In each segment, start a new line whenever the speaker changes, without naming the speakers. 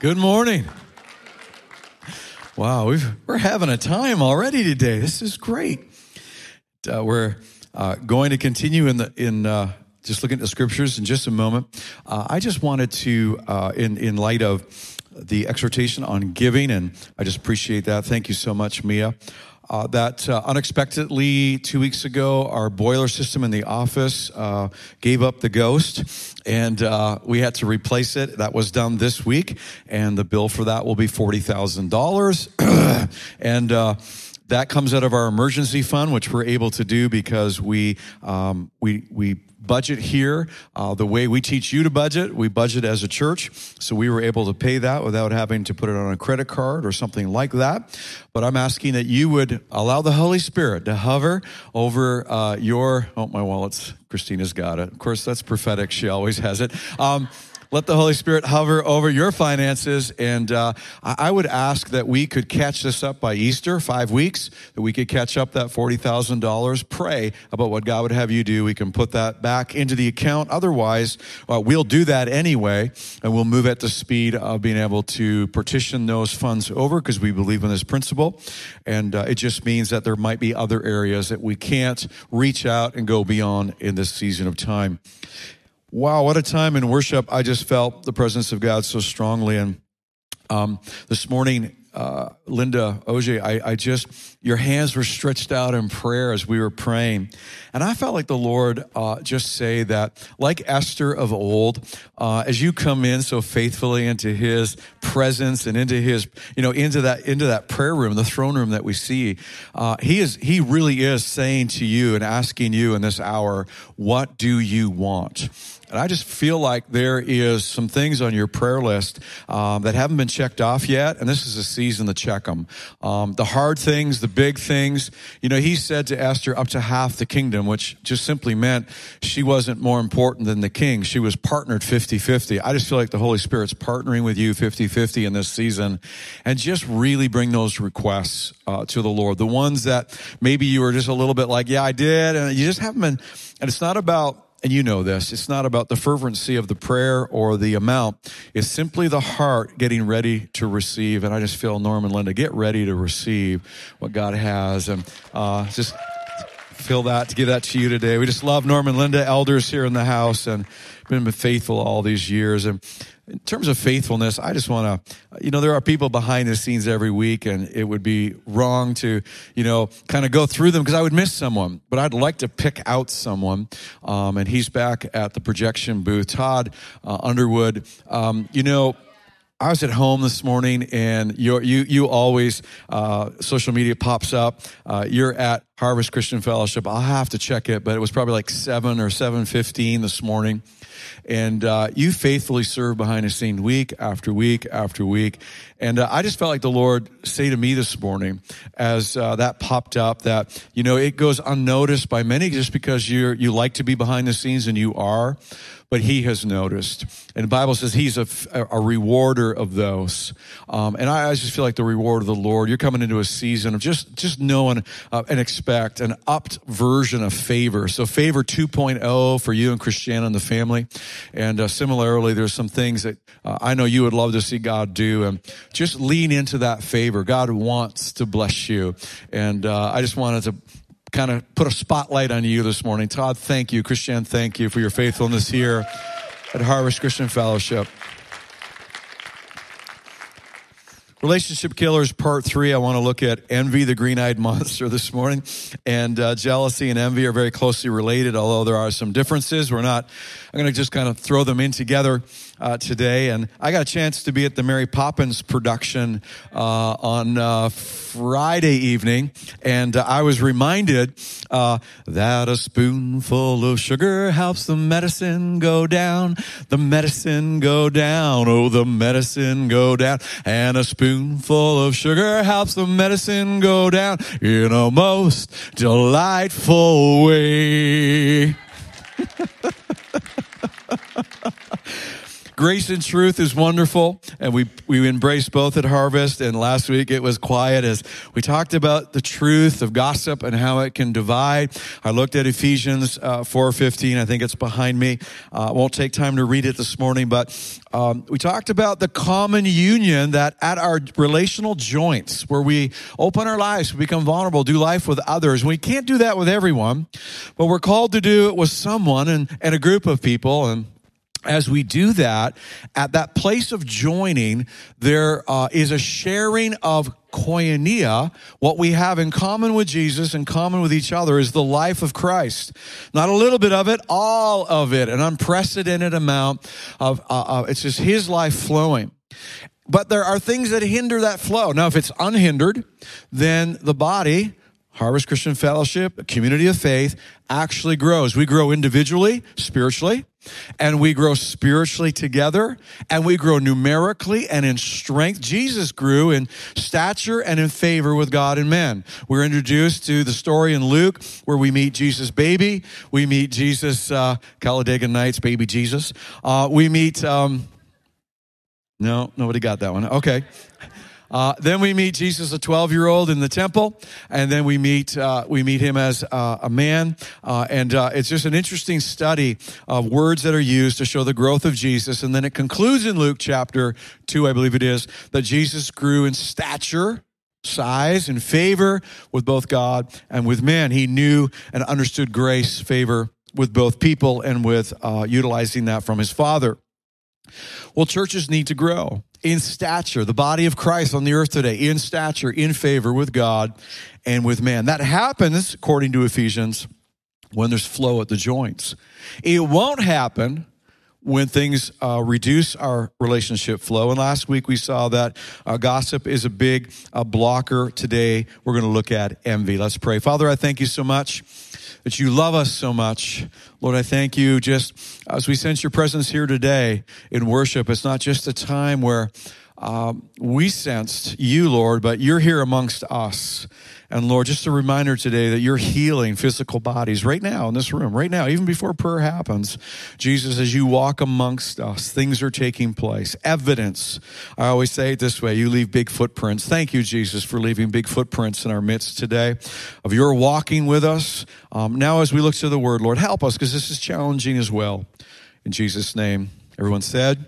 Good morning. Wow, we are having a time already today. This is great. Uh, we're uh, going to continue in the in uh, just looking at the scriptures in just a moment. Uh, I just wanted to, uh, in in light of the exhortation on giving, and I just appreciate that. Thank you so much, Mia. Uh, that uh, unexpectedly two weeks ago, our boiler system in the office uh, gave up the ghost, and uh, we had to replace it. That was done this week, and the bill for that will be forty thousand dollars. and uh, that comes out of our emergency fund, which we're able to do because we um, we we budget here uh, the way we teach you to budget. We budget as a church, so we were able to pay that without having to put it on a credit card or something like that. But I'm asking that you would allow the Holy Spirit to hover over uh, your. Oh, my wallet's. Christina's got it. Of course, that's prophetic. She always has it. Um, let the Holy Spirit hover over your finances. And uh, I would ask that we could catch this up by Easter, five weeks, that we could catch up that $40,000. Pray about what God would have you do. We can put that back into the account. Otherwise, uh, we'll do that anyway, and we'll move at the speed of being able to partition those funds over because we believe in this principle. And uh, it just means that there might be other areas that we can't reach out and go beyond in this season of time. Wow, what a time in worship. I just felt the presence of God so strongly. And um, this morning, uh, Linda Oje, I, I, just, your hands were stretched out in prayer as we were praying. And I felt like the Lord uh, just say that, like Esther of old, uh, as you come in so faithfully into his presence and into his, you know, into that, into that prayer room, the throne room that we see, uh, he is, he really is saying to you and asking you in this hour, what do you want? And I just feel like there is some things on your prayer list um, that haven't been checked off yet, and this is a season to check them. Um, the hard things, the big things. You know, he said to Esther, up to half the kingdom, which just simply meant she wasn't more important than the king. She was partnered 50-50. I just feel like the Holy Spirit's partnering with you 50-50 in this season, and just really bring those requests uh, to the Lord. The ones that maybe you were just a little bit like, yeah, I did, and you just haven't been. And it's not about and you know this, it's not about the fervency of the prayer or the amount. It's simply the heart getting ready to receive. And I just feel, Norman Linda, get ready to receive what God has. And uh, just feel that, to give that to you today. We just love Norman Linda, elders here in the house, and been faithful all these years. And in terms of faithfulness, I just want to, you know, there are people behind the scenes every week, and it would be wrong to, you know, kind of go through them because I would miss someone. But I'd like to pick out someone, um, and he's back at the projection booth. Todd uh, Underwood, um, you know, I was at home this morning, and you you you always uh, social media pops up. Uh, you're at Harvest Christian Fellowship. I'll have to check it, but it was probably like seven or seven fifteen this morning, and uh, you faithfully serve behind the scene week after week after week. And uh, I just felt like the Lord say to me this morning as uh, that popped up that, you know, it goes unnoticed by many just because you're, you like to be behind the scenes and you are but he has noticed. And the Bible says he's a, a rewarder of those. Um, and I, I, just feel like the reward of the Lord. You're coming into a season of just, just knowing uh, and expect an upped version of favor. So favor 2.0 for you and Christiana and the family. And uh, similarly, there's some things that uh, I know you would love to see God do. And just lean into that favor. God wants to bless you. And uh, I just wanted to kind of put a spotlight on you this morning. Todd, thank you. Christian, thank you for your faithfulness here at Harvest Christian Fellowship. Relationship Killers Part 3. I want to look at envy, the green eyed monster, this morning. And uh, jealousy and envy are very closely related, although there are some differences. We're not, I'm going to just kind of throw them in together uh, today. And I got a chance to be at the Mary Poppins production uh, on uh, Friday evening, and uh, I was reminded uh, that a spoonful of sugar helps the medicine go down, the medicine go down, oh, the medicine go down, and a spoonful of sugar helps the medicine go down in a most delightful way. Grace and truth is wonderful, and we we embrace both at Harvest. And last week it was quiet as we talked about the truth of gossip and how it can divide. I looked at Ephesians uh, four fifteen. I think it's behind me. Uh, won't take time to read it this morning, but um, we talked about the common union that at our relational joints, where we open our lives, we become vulnerable, do life with others. We can't do that with everyone, but we're called to do it with someone and, and a group of people. And as we do that, at that place of joining, there uh, is a sharing of koinonia. What we have in common with Jesus and common with each other is the life of Christ. Not a little bit of it, all of it, an unprecedented amount of, uh, uh, it's just His life flowing. But there are things that hinder that flow. Now, if it's unhindered, then the body Harvest Christian Fellowship, a community of faith, actually grows. We grow individually, spiritually, and we grow spiritually together, and we grow numerically and in strength. Jesus grew in stature and in favor with God and men. We're introduced to the story in Luke where we meet Jesus' baby. We meet Jesus, uh, Nights, baby Jesus. Uh, we meet, um, no, nobody got that one. Okay. Uh, then we meet Jesus, a 12 year old in the temple, and then we meet uh, we meet him as uh, a man, uh, and uh, it's just an interesting study of words that are used to show the growth of Jesus. And then it concludes in Luke chapter two, I believe it is, that Jesus grew in stature size and favor with both God and with men. He knew and understood grace, favor with both people, and with uh, utilizing that from his Father. Well, churches need to grow in stature, the body of Christ on the earth today, in stature, in favor with God and with man. That happens, according to Ephesians, when there's flow at the joints. It won't happen when things uh, reduce our relationship flow. And last week we saw that uh, gossip is a big uh, blocker. Today we're going to look at envy. Let's pray. Father, I thank you so much that you love us so much. Lord, I thank you just as we sense your presence here today in worship. It's not just a time where um, we sensed you, Lord, but you're here amongst us. And Lord, just a reminder today that you're healing physical bodies right now in this room, right now, even before prayer happens. Jesus, as you walk amongst us, things are taking place. Evidence. I always say it this way you leave big footprints. Thank you, Jesus, for leaving big footprints in our midst today of your walking with us. Um, now, as we look to the word, Lord, help us because this is challenging as well. In Jesus' name, everyone said,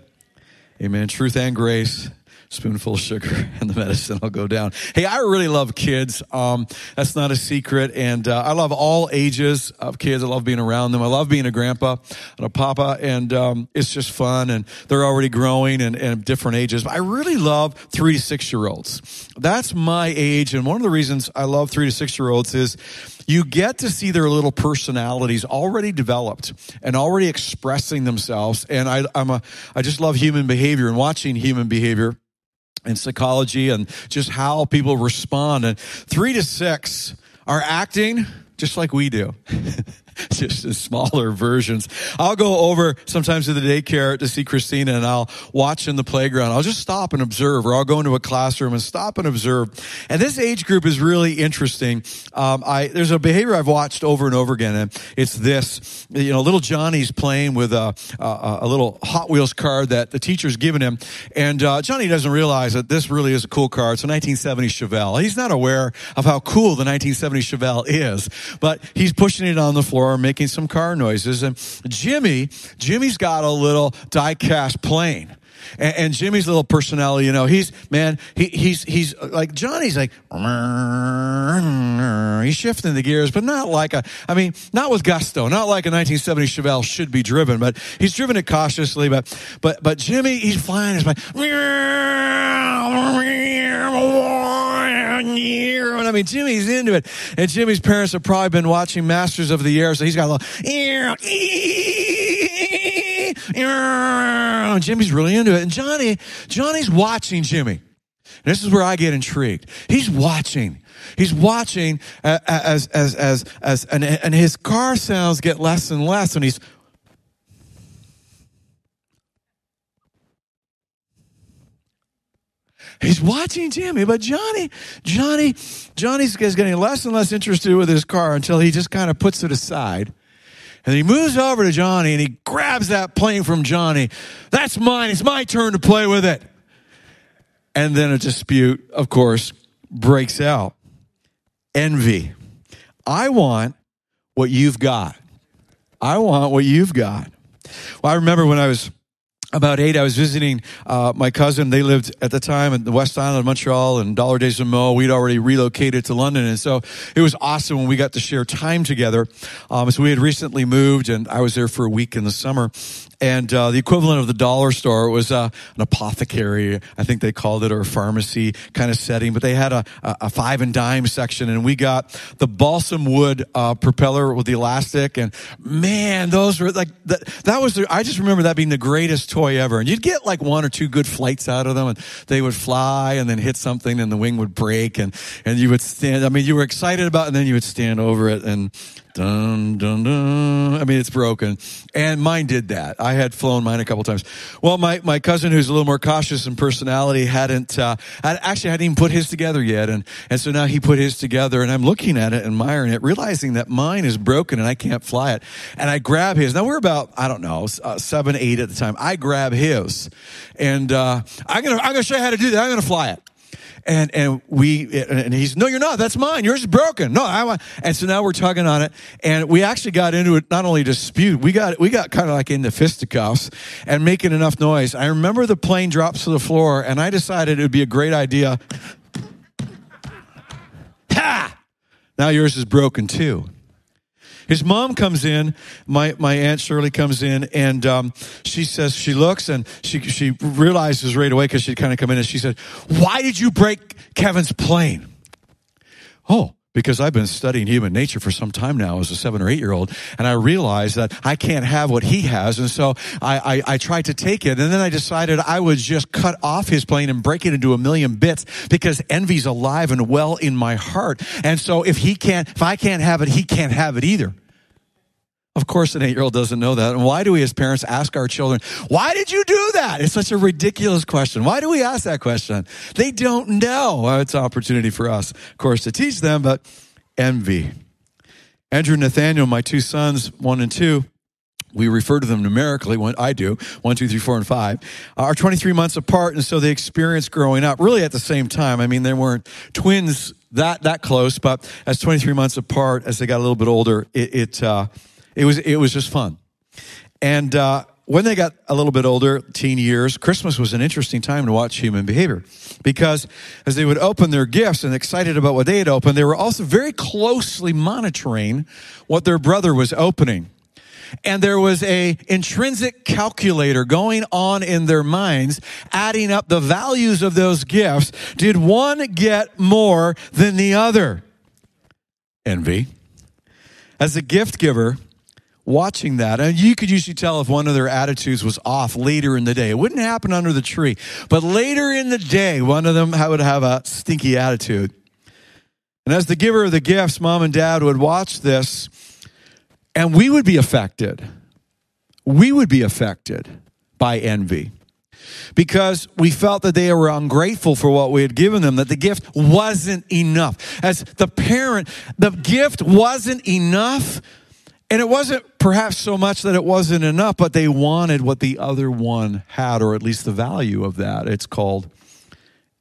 Amen. Truth and grace spoonful of sugar and the medicine will go down. Hey, I really love kids. Um, that's not a secret. And uh, I love all ages of kids. I love being around them. I love being a grandpa and a papa. And um, it's just fun. And they're already growing and, and different ages. But I really love three to six year olds. That's my age. And one of the reasons I love three to six year olds is you get to see their little personalities already developed and already expressing themselves. And I, I'm a, I just love human behavior and watching human behavior and psychology and just how people respond. And three to six are acting just like we do. just smaller versions. I'll go over sometimes to the daycare to see Christina and I'll watch in the playground. I'll just stop and observe or I'll go into a classroom and stop and observe. And this age group is really interesting. Um, I, there's a behavior I've watched over and over again and it's this, you know, little Johnny's playing with a, a, a little Hot Wheels car that the teacher's given him. And, uh, Johnny doesn't realize that this really is a cool car. It's a 1970 Chevelle. He's not aware of how cool the 1970 Chevelle is, but he's pushing it on the floor floor making some car noises. And Jimmy, Jimmy's got a little die-cast plane. And, and, Jimmy's little personality, you know, he's man, he, he's he's uh, like Johnny's like he's shifting the gears, but not like a, I mean, not with gusto, not like a 1970 Chevelle should be driven, but he's driven it cautiously. But but but Jimmy, he's flying his plane. And I mean, Jimmy's into it. And Jimmy's parents have probably been watching Masters of the Air, so he's got a little. Jimmy's really into it. And Johnny, Johnny's watching Jimmy. this is where I get intrigued. He's watching. He's watching uh, uh, as, as, as, as, and, and his car sounds get less and less, and he's He's watching Jimmy, but Johnny, Johnny, Johnny's getting less and less interested with his car until he just kind of puts it aside And he moves over to Johnny and he grabs that plane from Johnny. That's mine. It's my turn to play with it. And then a dispute, of course, breaks out. Envy. I want what you've got. I want what you've got. Well, I remember when I was about eight, I was visiting uh, my cousin. They lived at the time in the West Island of Montreal and Dollard-des-Ormeaux. We'd already relocated to London. And so it was awesome when we got to share time together. Um, so we had recently moved and I was there for a week in the summer and uh, the equivalent of the dollar store was uh, an apothecary, I think they called it, or a pharmacy kind of setting. But they had a, a five and dime section, and we got the balsam wood uh, propeller with the elastic, and man, those were like that. That was the, I just remember that being the greatest toy ever. And you'd get like one or two good flights out of them, and they would fly and then hit something, and the wing would break, and and you would stand. I mean, you were excited about, it, and then you would stand over it and Dun, dun, dun. I mean, it's broken. And mine did that. I had flown mine a couple times. Well, my, my cousin, who's a little more cautious in personality, hadn't, uh, had, actually hadn't even put his together yet. And, and so now he put his together and I'm looking at it, admiring it, realizing that mine is broken and I can't fly it. And I grab his. Now we're about, I don't know, uh, seven, eight at the time. I grab his and, uh, I'm going to, I'm going to show you how to do that. I'm going to fly it. And, and we, and he's, no, you're not. That's mine. Yours is broken. No, I want, and so now we're tugging on it. And we actually got into it, not only dispute, we got, we got kind of like into fisticuffs and making enough noise. I remember the plane drops to the floor and I decided it would be a great idea. Ha! Now yours is broken too. His mom comes in, my, my Aunt Shirley comes in, and um, she says, she looks and she, she realizes right away because she'd kind of come in and she said, Why did you break Kevin's plane? Oh, because I've been studying human nature for some time now as a seven or eight year old, and I realized that I can't have what he has, and so I, I, I, tried to take it, and then I decided I would just cut off his plane and break it into a million bits because envy's alive and well in my heart, and so if he can't, if I can't have it, he can't have it either. Of course, an eight year old doesn't know that. And why do we as parents ask our children, why did you do that? It's such a ridiculous question. Why do we ask that question? They don't know. Well, it's an opportunity for us, of course, to teach them, but envy. Andrew and Nathaniel, my two sons, one and two, we refer to them numerically, when I do, one, two, three, four, and five, are 23 months apart. And so they experienced growing up really at the same time. I mean, they weren't twins that, that close, but as 23 months apart, as they got a little bit older, it, it uh, it was, it was just fun. And, uh, when they got a little bit older, teen years, Christmas was an interesting time to watch human behavior because as they would open their gifts and excited about what they had opened, they were also very closely monitoring what their brother was opening. And there was a intrinsic calculator going on in their minds, adding up the values of those gifts. Did one get more than the other? Envy. As a gift giver, watching that. And you could usually tell if one of their attitudes was off later in the day. It wouldn't happen under the tree, but later in the day, one of them would have a stinky attitude. And as the giver of the gifts, mom and dad would watch this, and we would be affected. We would be affected by envy because we felt that they were ungrateful for what we had given them, that the gift wasn't enough. As the parent, the gift wasn't enough and it wasn't perhaps so much that it wasn't enough, but they wanted what the other one had, or at least the value of that. It's called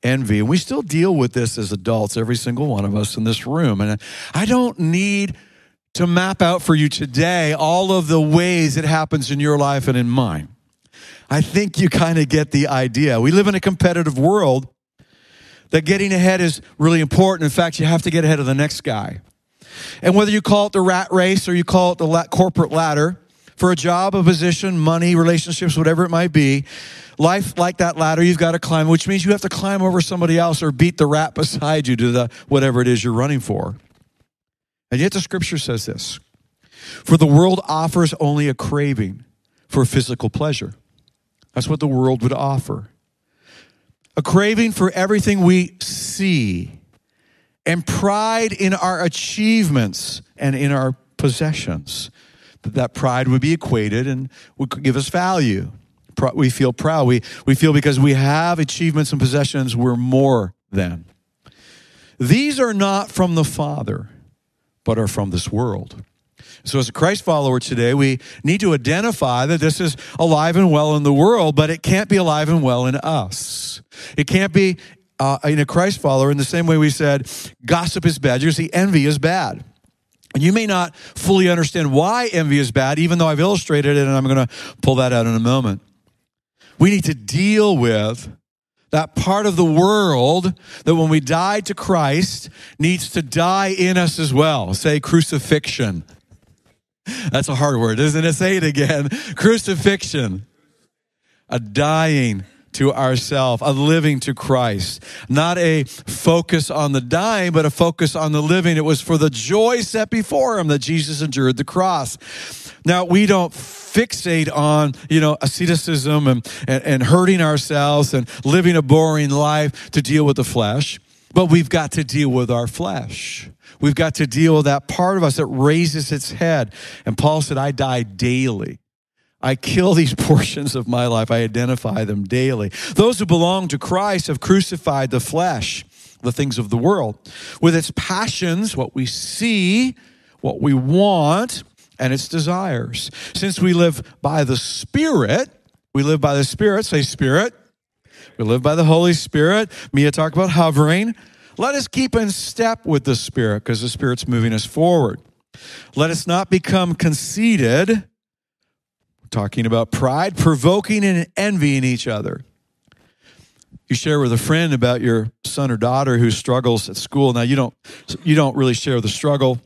envy. And we still deal with this as adults, every single one of us in this room. And I don't need to map out for you today all of the ways it happens in your life and in mine. I think you kind of get the idea. We live in a competitive world that getting ahead is really important. In fact, you have to get ahead of the next guy. And whether you call it the rat race or you call it the corporate ladder, for a job, a position, money, relationships, whatever it might be, life like that ladder, you've got to climb, which means you have to climb over somebody else or beat the rat beside you to the whatever it is you're running for. And yet the scripture says this For the world offers only a craving for physical pleasure. That's what the world would offer. A craving for everything we see and pride in our achievements and in our possessions. That, that pride would be equated and would give us value. We feel proud. We, we feel because we have achievements and possessions, we're more than. These are not from the Father, but are from this world. So, as a Christ follower today, we need to identify that this is alive and well in the world, but it can't be alive and well in us. It can't be uh, in a Christ follower in the same way we said gossip is bad. You see, envy is bad. And you may not fully understand why envy is bad, even though I've illustrated it, and I'm going to pull that out in a moment. We need to deal with that part of the world that when we die to Christ needs to die in us as well. Say crucifixion. That's a hard word, isn't it? Say it again. Crucifixion. A dying to ourself, a living to Christ. Not a focus on the dying, but a focus on the living. It was for the joy set before him that Jesus endured the cross. Now, we don't fixate on, you know, asceticism and, and, and hurting ourselves and living a boring life to deal with the flesh, but we've got to deal with our flesh. We've got to deal with that part of us that raises its head. And Paul said, I die daily. I kill these portions of my life. I identify them daily. Those who belong to Christ have crucified the flesh, the things of the world, with its passions, what we see, what we want, and its desires. Since we live by the Spirit, we live by the Spirit, say Spirit. We live by the Holy Spirit. Mia talked about hovering. Let us keep in step with the Spirit because the Spirit's moving us forward. Let us not become conceited talking about pride, provoking and envying each other. You share with a friend about your son or daughter who struggles at school. Now you don't you don't really share the struggle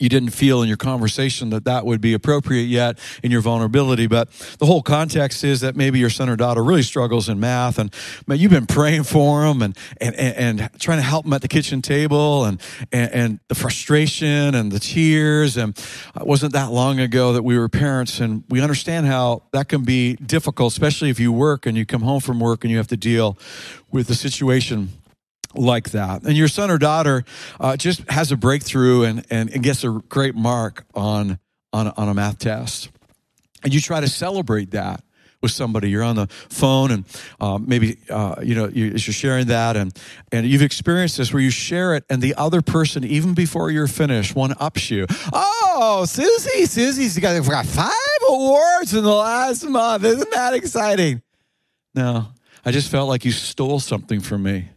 you didn't feel in your conversation that that would be appropriate yet in your vulnerability. But the whole context is that maybe your son or daughter really struggles in math, and man, you've been praying for them and and, and, trying to help them at the kitchen table, and, and, and the frustration and the tears. And it wasn't that long ago that we were parents, and we understand how that can be difficult, especially if you work and you come home from work and you have to deal with the situation like that. And your son or daughter uh, just has a breakthrough and, and, and gets a great mark on, on, on a math test. And you try to celebrate that with somebody. You're on the phone and uh, maybe, uh, you know, you, are sharing that and, and you've experienced this where you share it and the other person, even before you're finished, one ups you. Oh, Susie, Susie's got, got five awards in the last month. Isn't that exciting? No, I just felt like you stole something from me.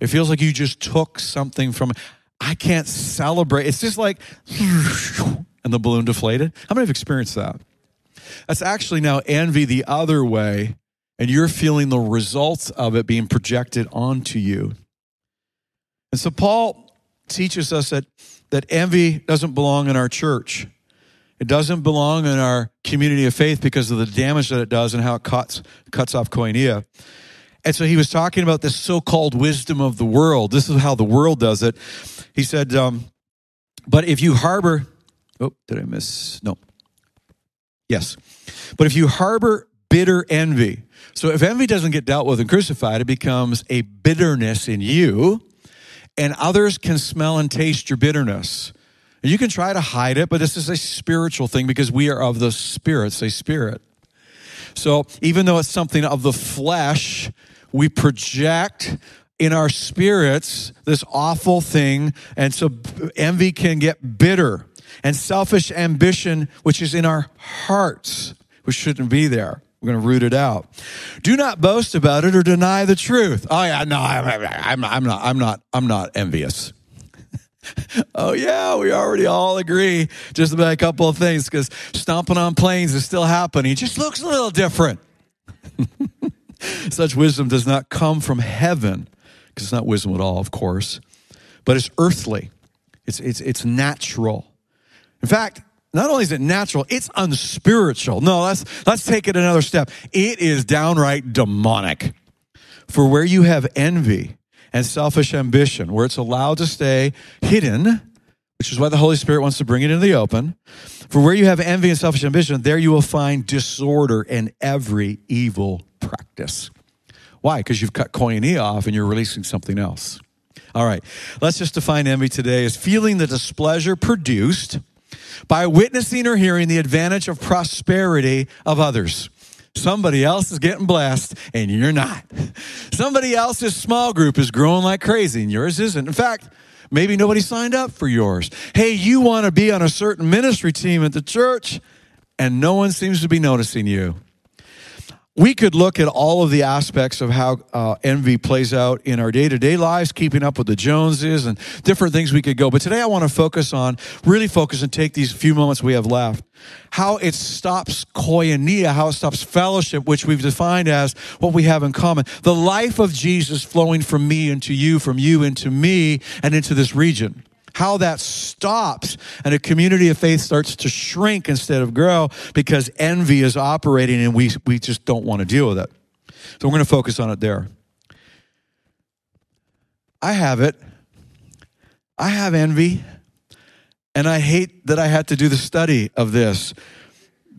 It feels like you just took something from I can't celebrate. It's just like and the balloon deflated. How many have experienced that? That's actually now envy the other way, and you're feeling the results of it being projected onto you. And so Paul teaches us that, that envy doesn't belong in our church. It doesn't belong in our community of faith because of the damage that it does and how it cuts, cuts off koinonia. And so he was talking about this so called wisdom of the world. This is how the world does it. He said, um, But if you harbor, oh, did I miss? No. Yes. But if you harbor bitter envy, so if envy doesn't get dealt with and crucified, it becomes a bitterness in you, and others can smell and taste your bitterness. And you can try to hide it, but this is a spiritual thing because we are of the spirit, say spirit. So even though it's something of the flesh, we project in our spirits this awful thing. And so envy can get bitter and selfish ambition, which is in our hearts, which shouldn't be there. We're going to root it out. Do not boast about it or deny the truth. Oh yeah, no, I'm, I'm, I'm not. I'm not. I'm not envious. oh yeah, we already all agree just about a couple of things because stomping on planes is still happening. It just looks a little different. Such wisdom does not come from heaven, because it's not wisdom at all, of course, but it's earthly. It's, it's, it's natural. In fact, not only is it natural, it's unspiritual. No, let's, let's take it another step. It is downright demonic. For where you have envy and selfish ambition, where it's allowed to stay hidden, which is why the Holy Spirit wants to bring it into the open. For where you have envy and selfish ambition, there you will find disorder and every evil practice. Why? Because you've cut koinonia off and you're releasing something else. All right, let's just define envy today as feeling the displeasure produced by witnessing or hearing the advantage of prosperity of others. Somebody else is getting blessed and you're not. Somebody else's small group is growing like crazy and yours isn't. In fact, Maybe nobody signed up for yours. Hey, you want to be on a certain ministry team at the church, and no one seems to be noticing you we could look at all of the aspects of how uh, envy plays out in our day-to-day lives keeping up with the joneses and different things we could go. But today i want to focus on really focus and take these few moments we have left. How it stops koinonia how it stops fellowship which we've defined as what we have in common. The life of jesus flowing from me into you from you into me and into this region how that stops and a community of faith starts to shrink instead of grow because envy is operating and we, we just don't want to deal with it. So we're going to focus on it there. I have it. I have envy. And I hate that I had to do the study of this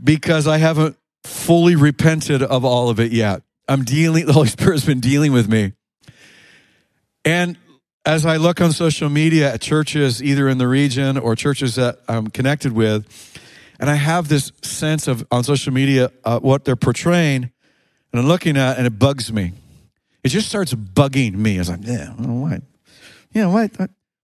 because I haven't fully repented of all of it yet. I'm dealing, the Holy Spirit's been dealing with me. And as I look on social media at churches, either in the region or churches that I'm connected with, and I have this sense of on social media uh, what they're portraying, and I'm looking at, and it bugs me. It just starts bugging me. I was like, yeah, why? Yeah, why?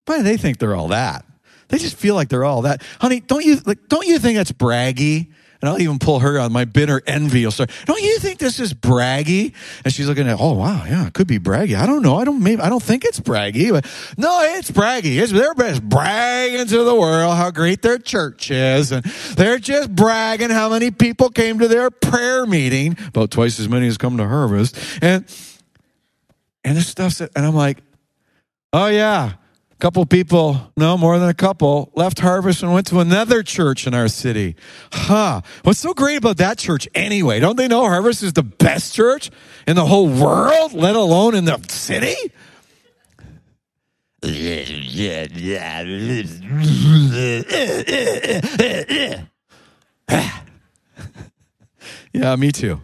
Why do they think they're all that? They just feel like they're all that, honey. Don't you like? Don't you think that's braggy? And I'll even pull her on my bitter envy. I'll start, don't you think this is braggy? And she's looking at, oh wow, yeah, it could be braggy. I don't know. I don't maybe I don't think it's braggy, but no, it's braggy. It's they're just bragging to the world how great their church is, and they're just bragging how many people came to their prayer meeting, about twice as many as come to Harvest, and and this stuff's and I'm like, oh yeah, a couple people, no more than a couple, left Harvest and went to another church in our city. Huh. What's so great about that church anyway? Don't they know Harvest is the best church in the whole world, let alone in the city? yeah, me too.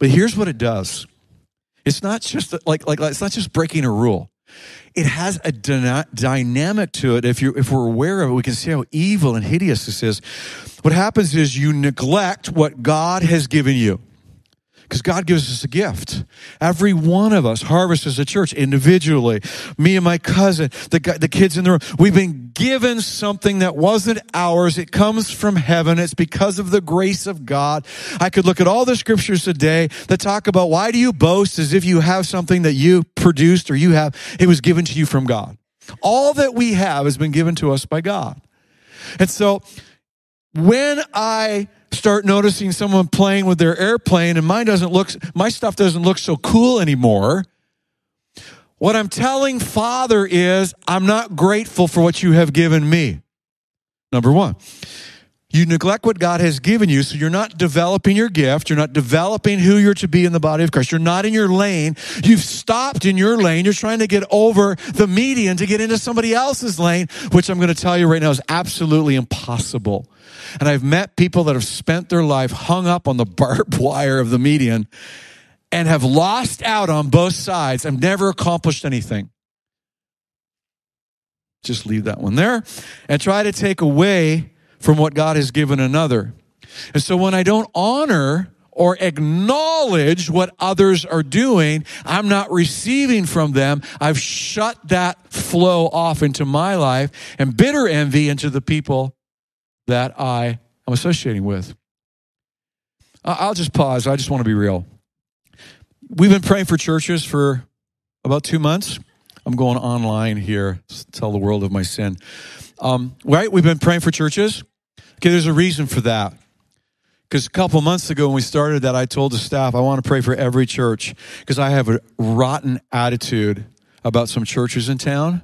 But here's what it does. It's not just like, like, it's not just breaking a rule it has a dyna- dynamic to it. If you if we're aware of it, we can see how evil and hideous this is. What happens is you neglect what God has given you because God gives us a gift. Every one of us, harvests as a church, individually, me and my cousin, the, the kids in the room, we've been given something that wasn't ours. It comes from heaven. It's because of the grace of God. I could look at all the scriptures today that talk about why do you boast as if you have something that you produced or you have, it was given to you from God. All that we have has been given to us by God. And so when I start noticing someone playing with their airplane and mine doesn't look, my stuff doesn't look so cool anymore. What I'm telling Father is, I'm not grateful for what you have given me. Number one. You neglect what God has given you, so you're not developing your gift. You're not developing who you're to be in the body of Christ. You're not in your lane. You've stopped in your lane. You're trying to get over the median to get into somebody else's lane, which I'm going to tell you right now is absolutely impossible. And I've met people that have spent their life hung up on the barbed wire of the median and have lost out on both sides and never accomplished anything. Just leave that one there and try to take away from what God has given another. And so when I don't honor or acknowledge what others are doing, I'm not receiving from them. I've shut that flow off into my life and bitter envy into the people that I am associating with. I'll just pause. I just want to be real. We've been praying for churches for about two months. I'm going online here to tell the world of my sin. Um, right? We've been praying for churches. Okay, there's a reason for that. Because a couple months ago when we started that, I told the staff, I want to pray for every church because I have a rotten attitude about some churches in town.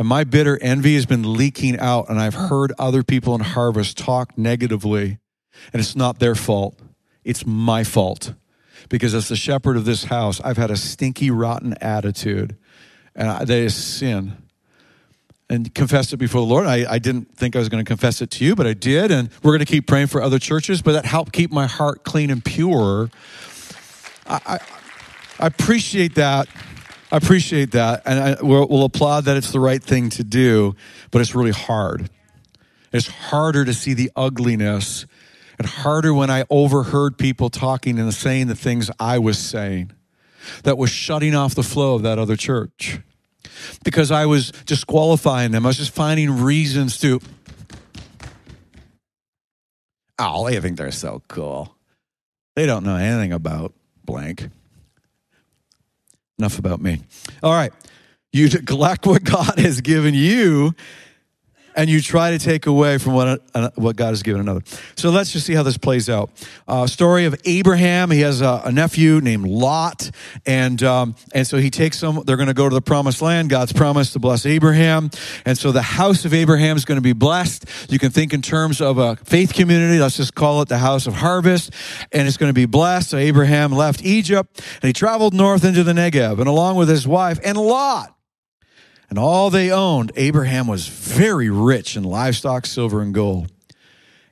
And my bitter envy has been leaking out, and I've heard other people in Harvest talk negatively, and it's not their fault. It's my fault. Because as the shepherd of this house, I've had a stinky, rotten attitude, and that is sin. And confessed it before the Lord. I, I didn't think I was going to confess it to you, but I did. And we're going to keep praying for other churches, but that helped keep my heart clean and pure. I, I, I appreciate that. I appreciate that, and I, we'll, we'll applaud that it's the right thing to do, but it's really hard. It's harder to see the ugliness, and harder when I overheard people talking and saying the things I was saying that was shutting off the flow of that other church. because I was disqualifying them. I was just finding reasons to. Oh, they think they're so cool. They don't know anything about blank. Enough about me. All right. You neglect what God has given you and you try to take away from what, what God has given another. So let's just see how this plays out. Uh, story of Abraham. He has a, a nephew named Lot, and um, and so he takes them. They're going to go to the promised land. God's promised to bless Abraham, and so the house of Abraham is going to be blessed. You can think in terms of a faith community. Let's just call it the house of harvest, and it's going to be blessed. So Abraham left Egypt and he traveled north into the Negev, and along with his wife and Lot and all they owned. Abraham was very rich in livestock, silver, and gold.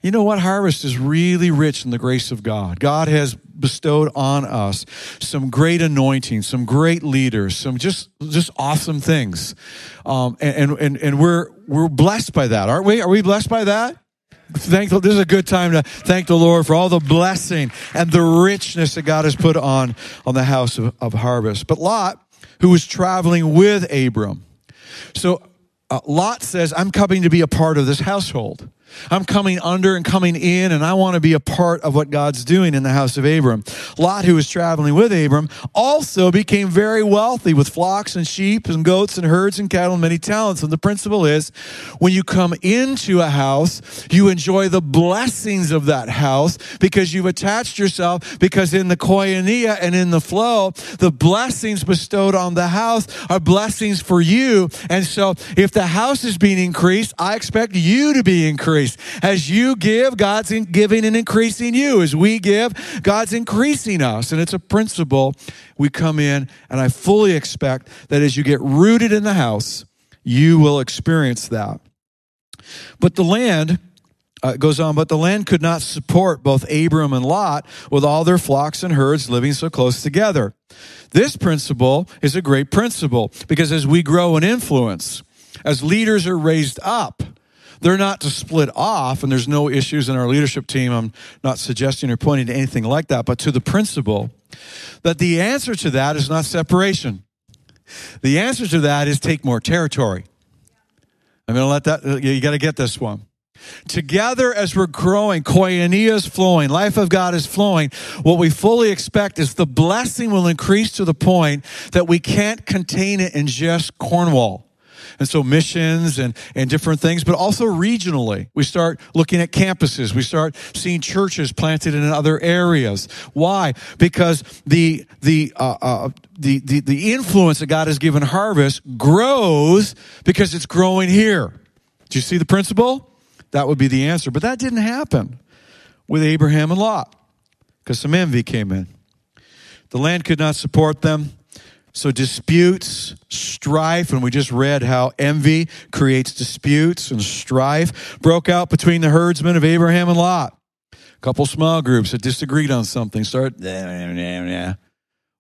You know what? Harvest is really rich in the grace of God. God has bestowed on us some great anointing, some great leaders, some just just awesome things, um, and, and and we're we're blessed by that, aren't we? Are we blessed by that? Thank this is a good time to thank the Lord for all the blessing and the richness that God has put on on the house of, of harvest. But Lot, who was traveling with Abram, so uh, Lot says, I'm coming to be a part of this household. I'm coming under and coming in, and I want to be a part of what God's doing in the house of Abram. Lot, who was traveling with Abram, also became very wealthy with flocks and sheep and goats and herds and cattle and many talents. And the principle is when you come into a house, you enjoy the blessings of that house because you've attached yourself, because in the koinonia and in the flow, the blessings bestowed on the house are blessings for you. And so if the house is being increased, I expect you to be increased increase. As you give, God's giving and increasing you. As we give, God's increasing us. And it's a principle we come in, and I fully expect that as you get rooted in the house, you will experience that. But the land, uh, goes on, but the land could not support both Abram and Lot with all their flocks and herds living so close together. This principle is a great principle because as we grow in influence, as leaders are raised up, they're not to split off, and there's no issues in our leadership team. I'm not suggesting or pointing to anything like that, but to the principle that the answer to that is not separation. The answer to that is take more territory. I'm going to let that, you got to get this one. Together, as we're growing, koinonia is flowing, life of God is flowing. What we fully expect is the blessing will increase to the point that we can't contain it in just Cornwall. And so missions and, and different things, but also regionally. We start looking at campuses. We start seeing churches planted in other areas. Why? Because the, the, uh, uh, the, the, the influence that God has given Harvest grows because it's growing here. Do you see the principle? That would be the answer. But that didn't happen with Abraham and Lot because some envy came in. The land could not support them. So, disputes, strife, and we just read how envy creates disputes and strife, broke out between the herdsmen of Abraham and Lot. A couple small groups that disagreed on something start,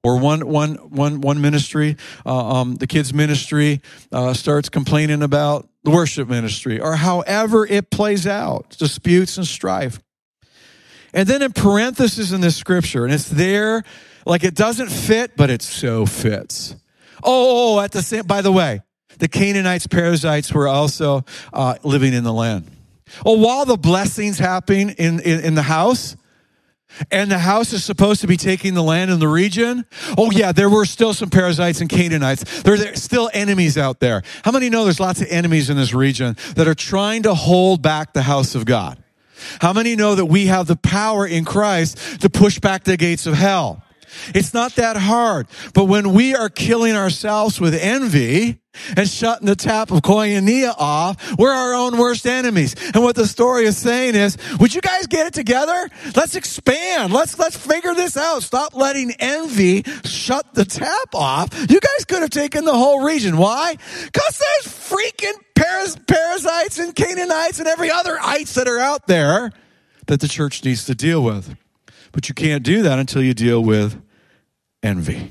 or one, one, one, one ministry, uh, um, the kids' ministry, uh, starts complaining about the worship ministry, or however it plays out, disputes and strife. And then in parentheses in this scripture, and it's there like it doesn't fit, but it so fits. Oh, at the same, by the way, the Canaanites, Perizzites were also uh, living in the land. Well, while the blessings happen in, in, in the house, and the house is supposed to be taking the land in the region. Oh, yeah, there were still some Perizzites and Canaanites. There are still enemies out there. How many know there's lots of enemies in this region that are trying to hold back the house of God? How many know that we have the power in Christ to push back the gates of hell? It's not that hard. But when we are killing ourselves with envy and shutting the tap of koinonia off, we're our own worst enemies. And what the story is saying is, would you guys get it together? Let's expand. Let's, let's figure this out. Stop letting envy shut the tap off. You guys could have taken the whole region. Why? Cause there's freaking paras- Perizzites and Canaanites and every other ites that are out there that the church needs to deal with. But you can't do that until you deal with envy.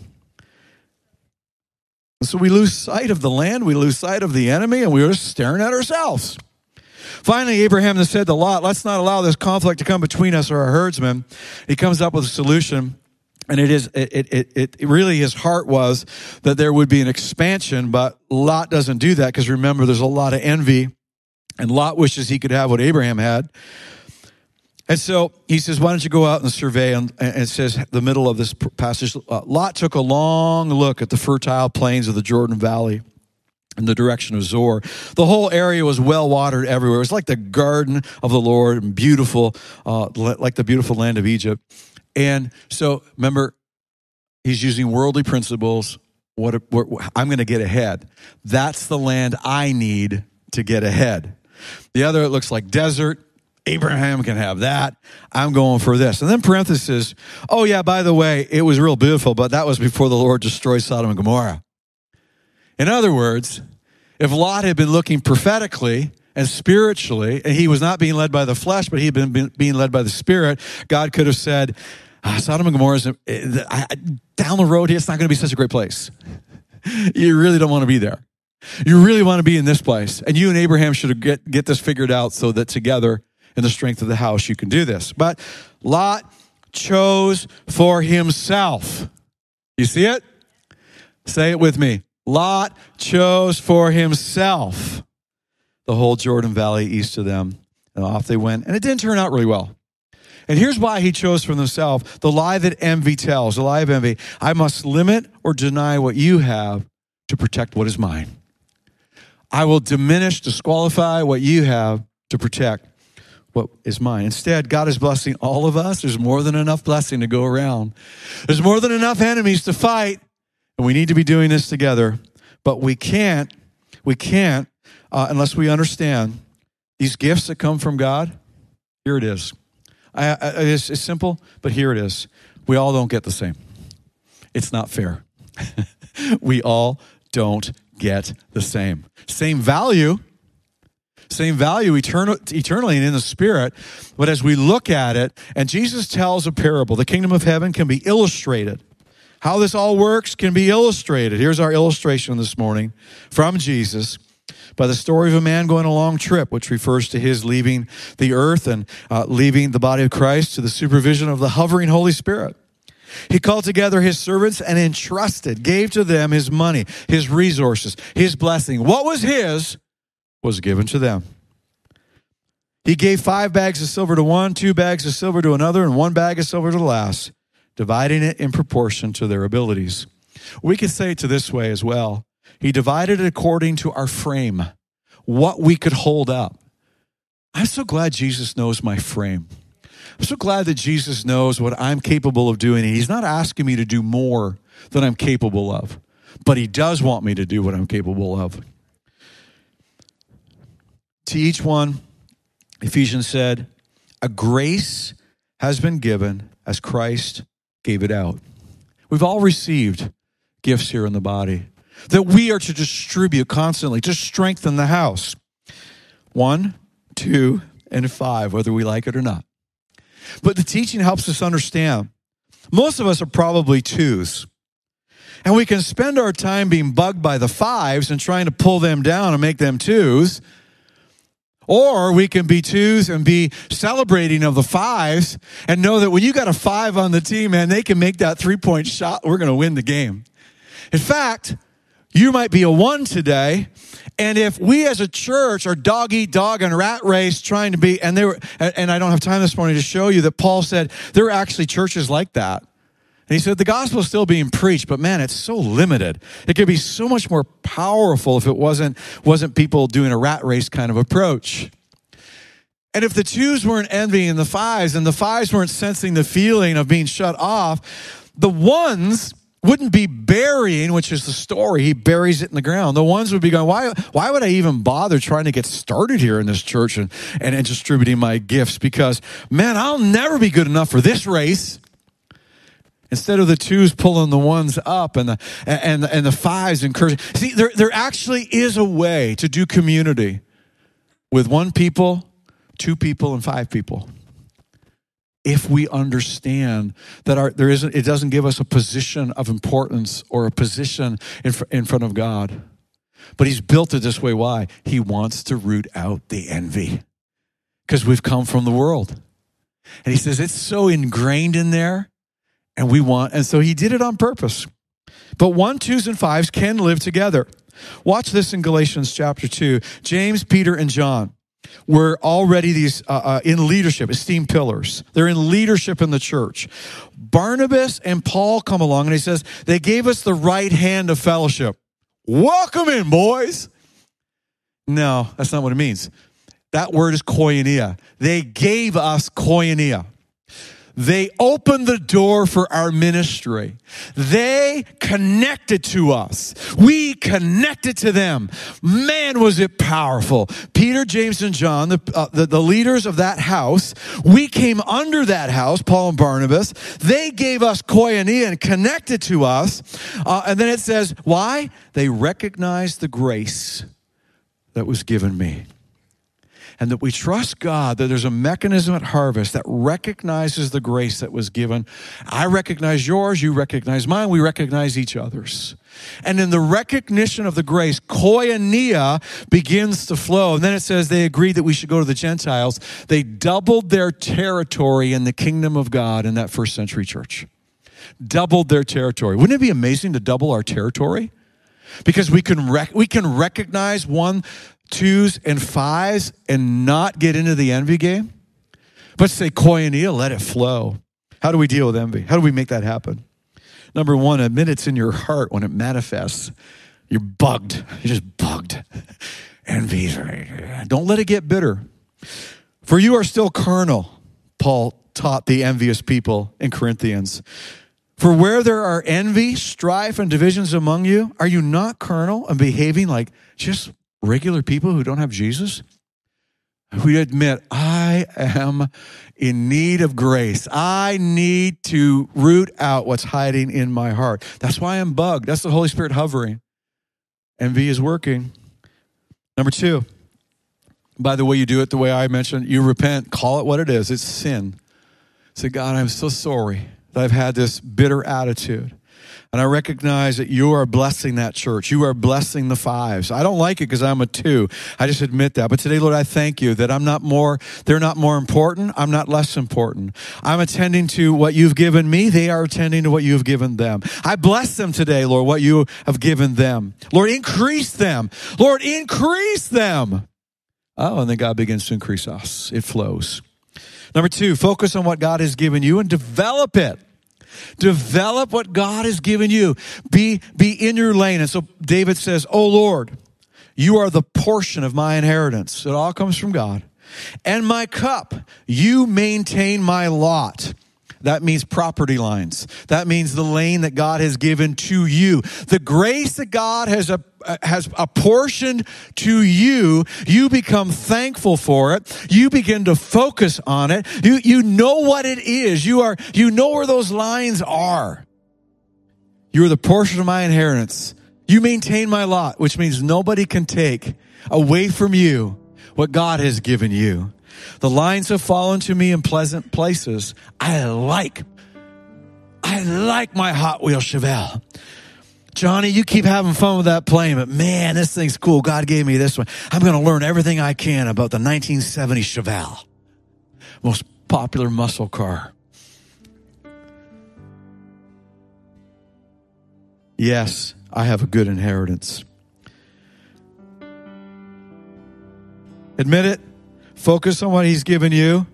So we lose sight of the land, we lose sight of the enemy, and we are staring at ourselves. Finally, Abraham said to Lot, Let's not allow this conflict to come between us or our herdsmen. He comes up with a solution. And it is, it, it, it, it really his heart was that there would be an expansion, but Lot doesn't do that because remember, there's a lot of envy and Lot wishes he could have what Abraham had. And so he says, Why don't you go out and survey? And, it says, the middle of this passage, uh, Lot took a long look at the fertile plains of the Jordan Valley in the direction of Zoar. The whole area was well watered everywhere. It was like the garden of the Lord and beautiful, uh, like the beautiful land of Egypt. And so remember, he's using worldly principles. What, what I'm going to get ahead. That's the land I need to get ahead. The other, it looks like desert. Abraham can have that. I'm going for this. And then parenthesis, oh yeah, by the way, it was real beautiful, but that was before the Lord destroyed Sodom and Gomorrah. In other words, if Lot had been looking prophetically and spiritually, and he was not being led by the flesh, but he had been being led by the Spirit, God could have said, ah, Sodom and Gomorrah is uh, down the road here, it's not going to be such a great place. you really don't want to be there. You really want to be in this place. And you and Abraham should get, get this figured out so that together in the strength of the house you can do this. But Lot chose for himself. You see it? Say it with me. Lot chose for himself the whole Jordan Valley east of them. And off they went. And it didn't turn out really well. And here's why he chose for himself the lie that envy tells, the lie of envy. I must limit or deny what you have to protect what is mine. I will diminish, disqualify what you have to protect what is mine. Instead, God is blessing all of us. There's more than enough blessing to go around. There's more than enough enemies to fight, and we need to be doing this together. But we can't, we can't, uh, unless we understand these gifts that come from God. Here it is. I, I, it's, it's simple, but here it is. We all don't get the same. It's not fair. we all don't get the same. Same value, same value eternal, eternally and in the spirit. But as we look at it, and Jesus tells a parable, the kingdom of heaven can be illustrated. How this all works can be illustrated. Here's our illustration this morning from Jesus by the story of a man going a long trip, which refers to his leaving the earth and uh, leaving the body of Christ to the supervision of the hovering Holy Spirit. He called together his servants and entrusted, gave to them his money, his resources, his blessing. What was his was given to them. He gave five bags of silver to one, two bags of silver to another, and one bag of silver to the last, dividing it in proportion to their abilities. We could say it to this way as well. He divided it according to our frame, what we could hold up. I'm so glad Jesus knows my frame. I'm so glad that Jesus knows what I'm capable of doing. He's not asking me to do more than I'm capable of, but he does want me to do what I'm capable of. To each one, Ephesians said, a grace has been given as Christ gave it out. We've all received gifts here in the body that we are to distribute constantly to strengthen the house. One, two, and five, whether we like it or not. But the teaching helps us understand. Most of us are probably twos. And we can spend our time being bugged by the fives and trying to pull them down and make them twos. Or we can be twos and be celebrating of the fives and know that when you got a five on the team, man, they can make that three point shot. We're going to win the game. In fact, you might be a one today. And if we as a church are dog eat dog and rat race trying to be, and they were, and I don't have time this morning to show you that Paul said there are actually churches like that. And he said the gospel is still being preached, but man, it's so limited. It could be so much more powerful if it wasn't, wasn't people doing a rat race kind of approach. And if the twos weren't envying the fives and the fives weren't sensing the feeling of being shut off, the ones wouldn't be burying, which is the story. He buries it in the ground. The ones would be going, why, why would I even bother trying to get started here in this church and, and, and distributing my gifts? Because, man, I'll never be good enough for this race. Instead of the twos pulling the ones up and the, and, and the fives encouraging. See, there, there actually is a way to do community with one people, two people, and five people if we understand that our, there isn't, it doesn't give us a position of importance or a position in, fr- in front of God. But He's built it this way. Why? He wants to root out the envy because we've come from the world. And He says it's so ingrained in there. And we want, and so he did it on purpose. But one, twos, and fives can live together. Watch this in Galatians chapter 2. James, Peter, and John were already these uh, uh, in leadership, esteemed pillars. They're in leadership in the church. Barnabas and Paul come along and he says, they gave us the right hand of fellowship. Welcome in, boys. No, that's not what it means. That word is koinonia. They gave us koinonia. They opened the door for our ministry. They connected to us. We connected to them. Man, was it powerful. Peter, James, and John, the, uh, the, the, leaders of that house, we came under that house, Paul and Barnabas. They gave us koinonia and connected to us. Uh, and then it says, why? They recognized the grace that was given me and that we trust God that there's a mechanism at harvest that recognizes the grace that was given. I recognize yours, you recognize mine, we recognize each other's. And in the recognition of the grace, koinonia begins to flow. And then it says they agreed that we should go to the Gentiles. They doubled their territory in the kingdom of God in that first century church. Doubled their territory. Wouldn't it be amazing to double our territory? because we can rec- we can recognize one twos and fives and not get into the envy game, but say koinonia, let it flow. How do we deal with envy? How do we make that happen? Number one, admit it's in your heart when it manifests. You're bugged. You're just bugged. Envy. Don't let it get bitter. For you are still carnal, Paul taught the envious people in Corinthians. For where there are envy, strife, and divisions among you, are you not carnal and behaving like just regular people who don't have Jesus, we admit, I am in need of grace. I need to root out what's hiding in my heart. That's why I'm bugged. That's the Holy Spirit hovering. Envy is working. Number two, by the way you do it, the way I mentioned, you repent, call it what it is. It's sin. Say, God, I'm so sorry that I've had this bitter attitude. And I recognize that you are blessing that church. You are blessing the fives. I don't like it because I'm a two. I just admit that. But today, Lord, I thank you that I'm not more, they're not more important. I'm not less important. I'm attending to what you've given me. They are attending to what you have given them. I bless them today, Lord, what you have given them. Lord, increase them. Lord, increase them. Oh, and then God begins to increase us. It flows. Number two, focus on what God has given you and develop it. Develop what God has given you. Be, be in your lane. And so David says, Oh Lord, you are the portion of my inheritance. It all comes from God. And my cup, you maintain my lot. That means property lines. That means the lane that God has given to you. The grace that God has a, has apportioned to you, you become thankful for it. You begin to focus on it. You, you know what it is. You are, you know where those lines are. You are the portion of my inheritance. You maintain my lot, which means nobody can take away from you what God has given you. The lines have fallen to me in pleasant places. I like, I like my Hot Wheel Chevelle. Johnny, you keep having fun with that plane, but man, this thing's cool. God gave me this one. I'm going to learn everything I can about the 1970 Chevelle. Most popular muscle car. Yes, I have a good inheritance. Admit it. Focus on what He's given you.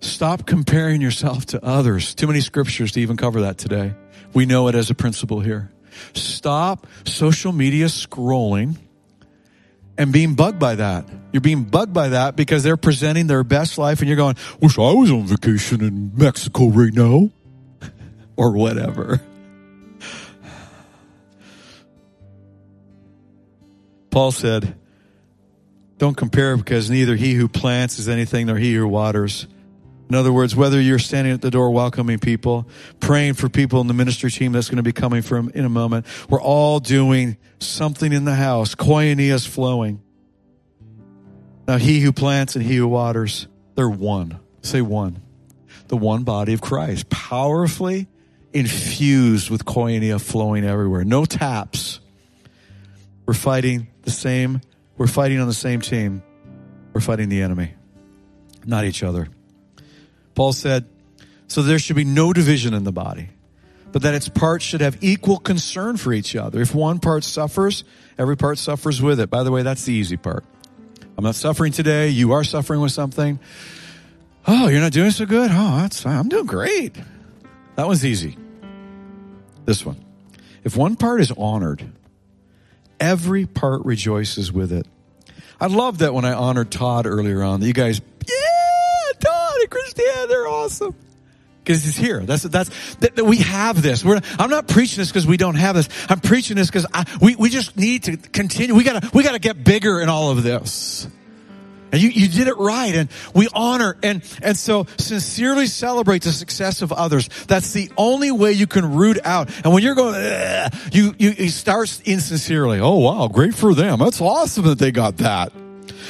Stop comparing yourself to others. Too many scriptures to even cover that today. We know it as a principle here. Stop social media scrolling and being bugged by that. You're being bugged by that because they're presenting their best life and you're going, wish I was on vacation in Mexico right now or whatever. Paul said, don't compare because neither he who plants is anything nor he who waters. In other words, whether you're standing at the door welcoming people, praying for people in the ministry team that's going to be coming from in a moment, we're all doing something in the house. Koinonia is flowing. Now, he who plants and he who waters, they're one. Say one. The one body of Christ, powerfully infused with koinonia flowing everywhere. No taps. We're fighting the same we're fighting on the same team. We're fighting the enemy, not each other. Paul said, So there should be no division in the body, but that its parts should have equal concern for each other. If one part suffers, every part suffers with it. By the way, that's the easy part. I'm not suffering today. You are suffering with something. Oh, you're not doing so good? Oh, that's. I'm doing great. That one's easy. This one. If one part is honored, every part rejoices with it. I love that when I honored Todd earlier on, that you guys, yeah, Todd and Christiane, they're awesome. Because he's here. That's, that's, that, that we have this. We're, I'm not preaching this because we don't have this. I'm preaching this because we, we just need to continue. We gotta, we gotta get bigger in all of this. And you, you did it right. And we honor and, and so sincerely celebrate the success of others. That's the only way you can root out. And when you're going, you, you, you start insincerely. Oh, wow. Great for them. That's awesome that they got that.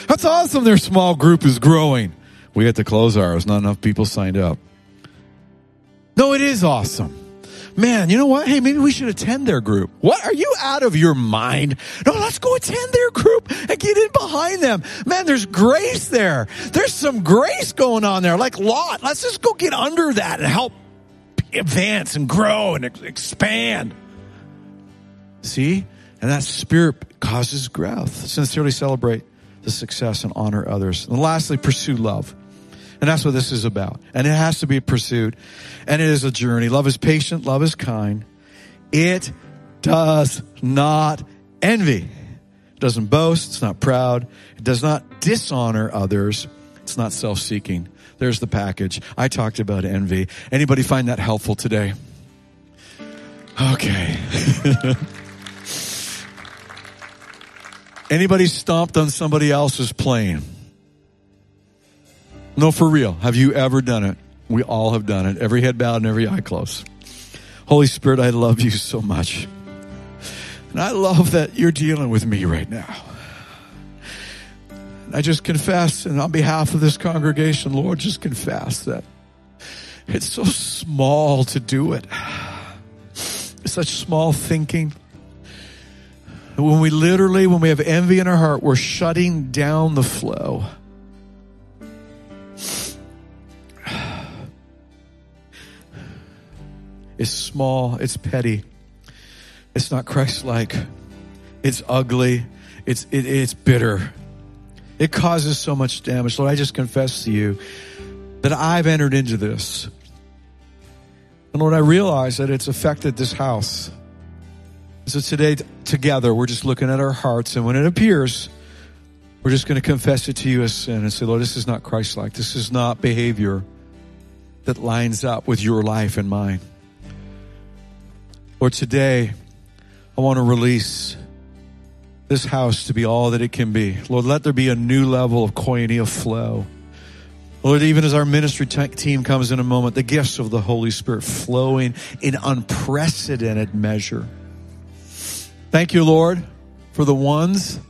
That's awesome. Their small group is growing. We had to close ours. Not enough people signed up. No, it is awesome man, you know what? Hey, maybe we should attend their group. What? Are you out of your mind? No, let's go attend their group and get in behind them. Man, there's grace there. There's some grace going on there. Like Lot, let's just go get under that and help advance and grow and expand. See? And that spirit causes growth. Sincerely celebrate the success and honor others. And lastly, pursue love. And that's what this is about. And it has to be pursued. And it is a journey. Love is patient. Love is kind. It does not envy. It doesn't boast. It's not proud. It does not dishonor others. It's not self-seeking. There's the package. I talked about envy. Anybody find that helpful today? Okay. Anybody stomped on somebody else's plane? No, for real. Have you ever done it? We all have done it. Every head bowed and every eye closed. Holy Spirit, I love you so much. And I love that you're dealing with me right now. I just confess, and on behalf of this congregation, Lord, just confess that it's so small to do it. It's such small thinking. when we literally, when we have envy in our heart, we're shutting down the flow. Is small, it's petty, it's not Christ like, it's ugly, it's, it, it's bitter. It causes so much damage. Lord, I just confess to you that I've entered into this. And Lord, I realize that it's affected this house. So today, together, we're just looking at our hearts, and when it appears, we're just going to confess it to you as sin and say, Lord, this is not Christ like. This is not behavior that lines up with your life and mine. Lord, today I want to release this house to be all that it can be. Lord, let there be a new level of koinonia flow. Lord, even as our ministry team comes in a moment, the gifts of the Holy Spirit flowing in unprecedented measure. Thank you, Lord, for the ones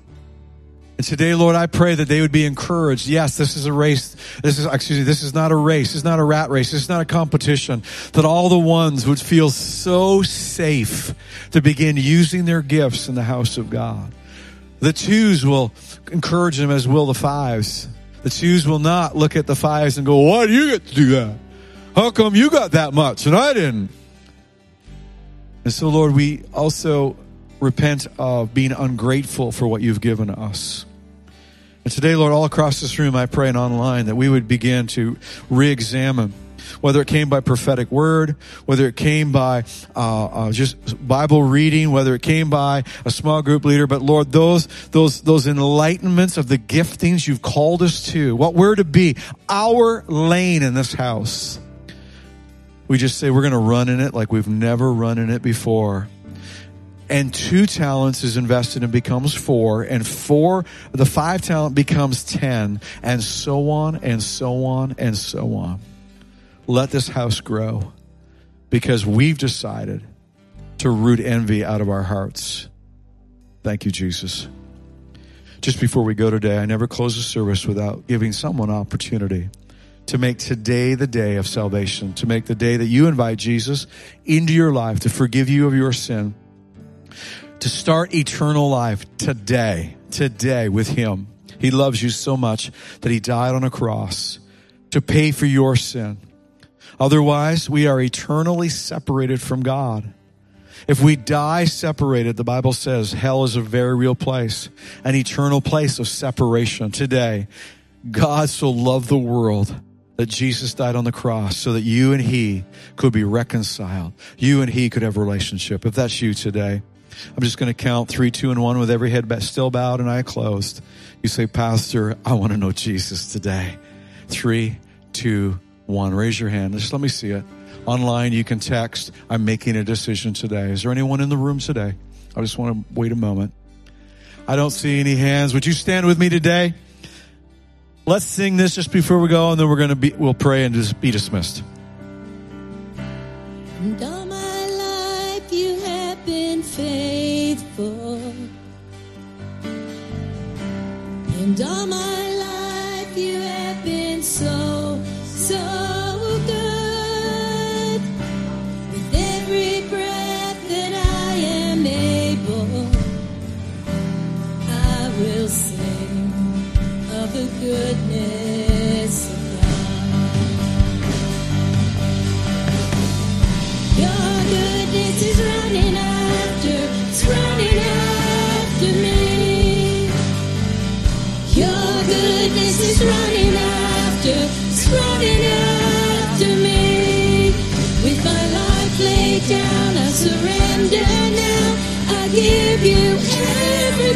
and today, Lord, I pray that they would be encouraged. Yes, this is a race. This is, excuse me, this is not a race. It's not a rat race. It's not a competition. That all the ones would feel so safe to begin using their gifts in the house of God. The twos will encourage them as will the fives. The twos will not look at the fives and go, why do you get to do that? How come you got that much and I didn't? And so, Lord, we also repent of being ungrateful for what you've given us. And today, Lord, all across this room, I pray and online that we would begin to re-examine whether it came by prophetic word, whether it came by uh, uh, just Bible reading, whether it came by a small group leader. But Lord, those those those enlightenments of the giftings you've called us to, what we're to be, our lane in this house. We just say we're going to run in it like we've never run in it before and two talents is invested and becomes four, and four, the five talent becomes ten, and so on and so on and so on. Let this house grow because we've decided to root envy out of our hearts. Thank you, Jesus. Just before we go today, I never close a service without giving someone opportunity to make today the day of salvation, to make the day that you invite Jesus into your life to forgive you of your sin to start eternal life today, today with Him. He loves you so much that He died on a cross to pay for your sin. Otherwise, we are eternally separated from God. If we die separated, the Bible says hell is a very real place, an eternal place of separation. Today, God so loved the world that Jesus died on the cross so that you and he could be reconciled. You and he could have a relationship. If that's you today, I'm just going to count three, two, and one with every head still bowed and eye closed. You say, Pastor, I want to know Jesus today. Three, two, one. Raise your hand. Just let me see it. Online, you can text, I'm making a decision today. Is there anyone in the room today? I just want to wait a moment. I don't see any hands. Would you stand with me today? Let's sing this just before we go, and then we're going to be, we'll pray and just be dismissed.
And all my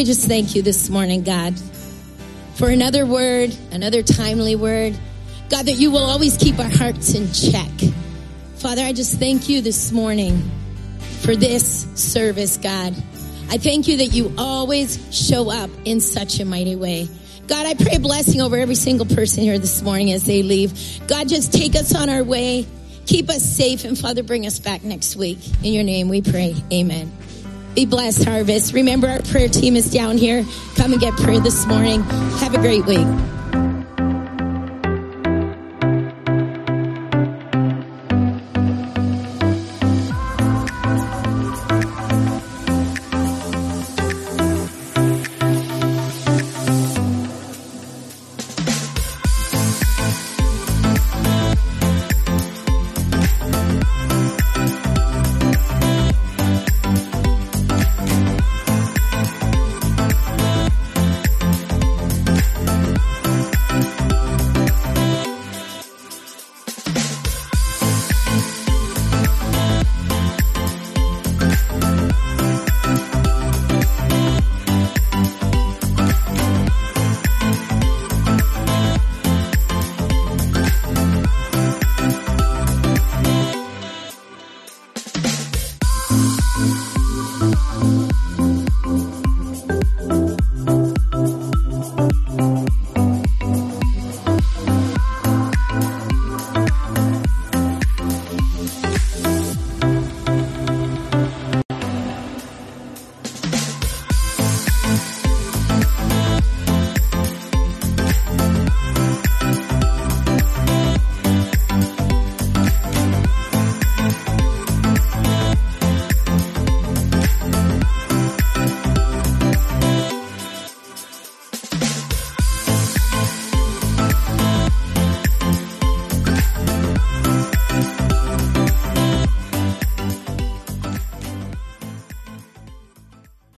we just thank you this morning, God, for another word, another timely word. God, that you will always keep our hearts in check. Father, I just thank you this morning for this service, God. I thank you that you always show up in such a mighty way. God, I pray blessing over every single person here this morning as they leave. God, just take us on our way. Keep us safe. And Father, bring us back next week. In your name we pray. Amen. Be blessed, Harvest. Remember, our prayer team is down here. Come and get prayer this morning. Have a great week.